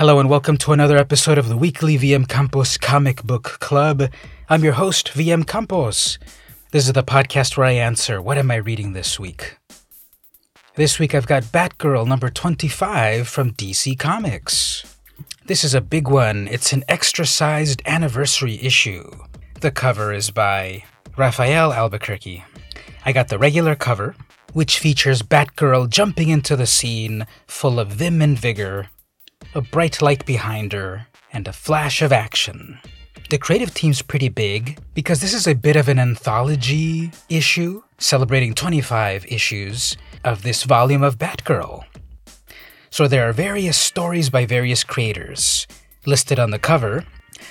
Hello and welcome to another episode of the weekly VM Campos Comic Book Club. I'm your host, VM Campos. This is the podcast where I answer what am I reading this week? This week I've got Batgirl number 25 from DC Comics. This is a big one. It's an extra sized anniversary issue. The cover is by Rafael Albuquerque. I got the regular cover, which features Batgirl jumping into the scene full of vim and vigor a bright light behind her, and a flash of action. The creative team's pretty big because this is a bit of an anthology issue celebrating 25 issues of this volume of Batgirl. So there are various stories by various creators listed on the cover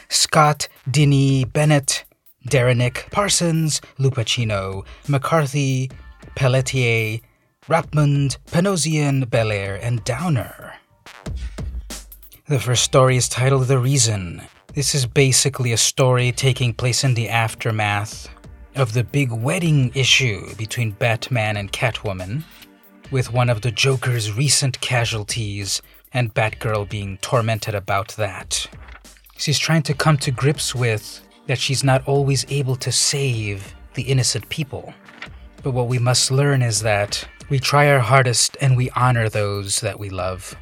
Scott, Dini, Bennett, Derenick, Parsons, Lupacchino, McCarthy, Pelletier, Rapmund, Panosian, Bellaire, and Downer. The first story is titled The Reason. This is basically a story taking place in the aftermath of the big wedding issue between Batman and Catwoman, with one of the Joker's recent casualties and Batgirl being tormented about that. She's trying to come to grips with that she's not always able to save the innocent people. But what we must learn is that we try our hardest and we honor those that we love.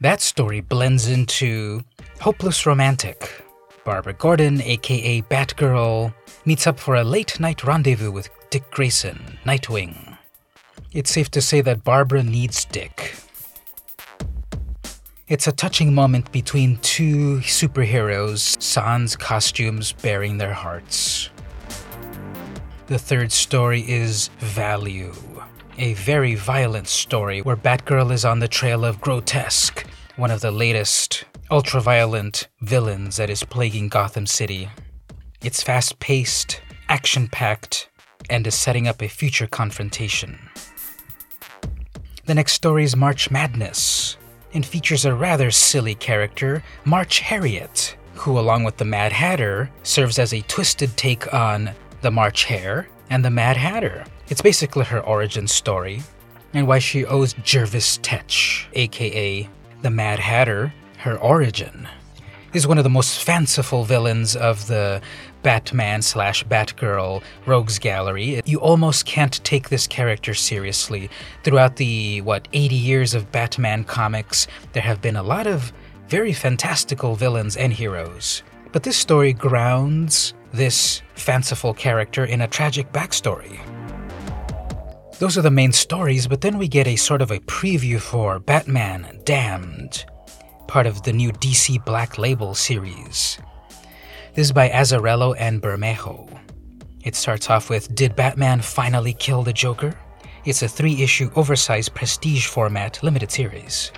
That story blends into Hopeless Romantic. Barbara Gordon, aka Batgirl, meets up for a late night rendezvous with Dick Grayson, Nightwing. It's safe to say that Barbara needs Dick. It's a touching moment between two superheroes, sans costumes bearing their hearts. The third story is Value a very violent story where Batgirl is on the trail of Grotesque, one of the latest ultra-violent villains that is plaguing Gotham City. It's fast-paced, action-packed, and is setting up a future confrontation. The next story is March Madness, and features a rather silly character, March Harriet, who, along with the Mad Hatter, serves as a twisted take on the March Hare and the Mad Hatter. It's basically her origin story and why she owes Jervis Tetch, aka the Mad Hatter, her origin. He's one of the most fanciful villains of the Batman slash Batgirl Rogues Gallery. You almost can't take this character seriously. Throughout the, what, 80 years of Batman comics, there have been a lot of very fantastical villains and heroes. But this story grounds this fanciful character in a tragic backstory. Those are the main stories, but then we get a sort of a preview for Batman Damned, part of the new DC Black Label series. This is by Azzarello and Bermejo. It starts off with Did Batman finally kill the Joker? It's a three issue oversized prestige format limited series.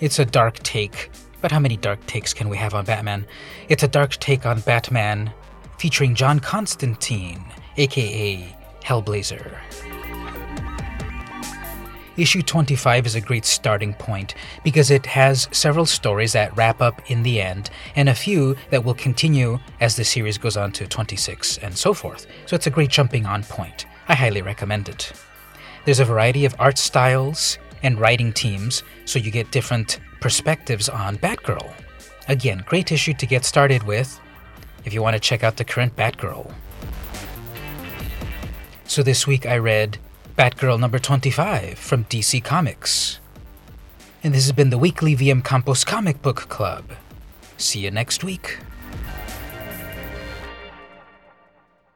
It's a dark take, but how many dark takes can we have on Batman? It's a dark take on Batman featuring John Constantine, aka Hellblazer. Issue 25 is a great starting point because it has several stories that wrap up in the end and a few that will continue as the series goes on to 26 and so forth. So it's a great jumping on point. I highly recommend it. There's a variety of art styles and writing teams, so you get different perspectives on Batgirl. Again, great issue to get started with if you want to check out the current Batgirl. So this week I read Batgirl number 25 from DC Comics. And this has been the weekly VM Campos Comic Book Club. See you next week.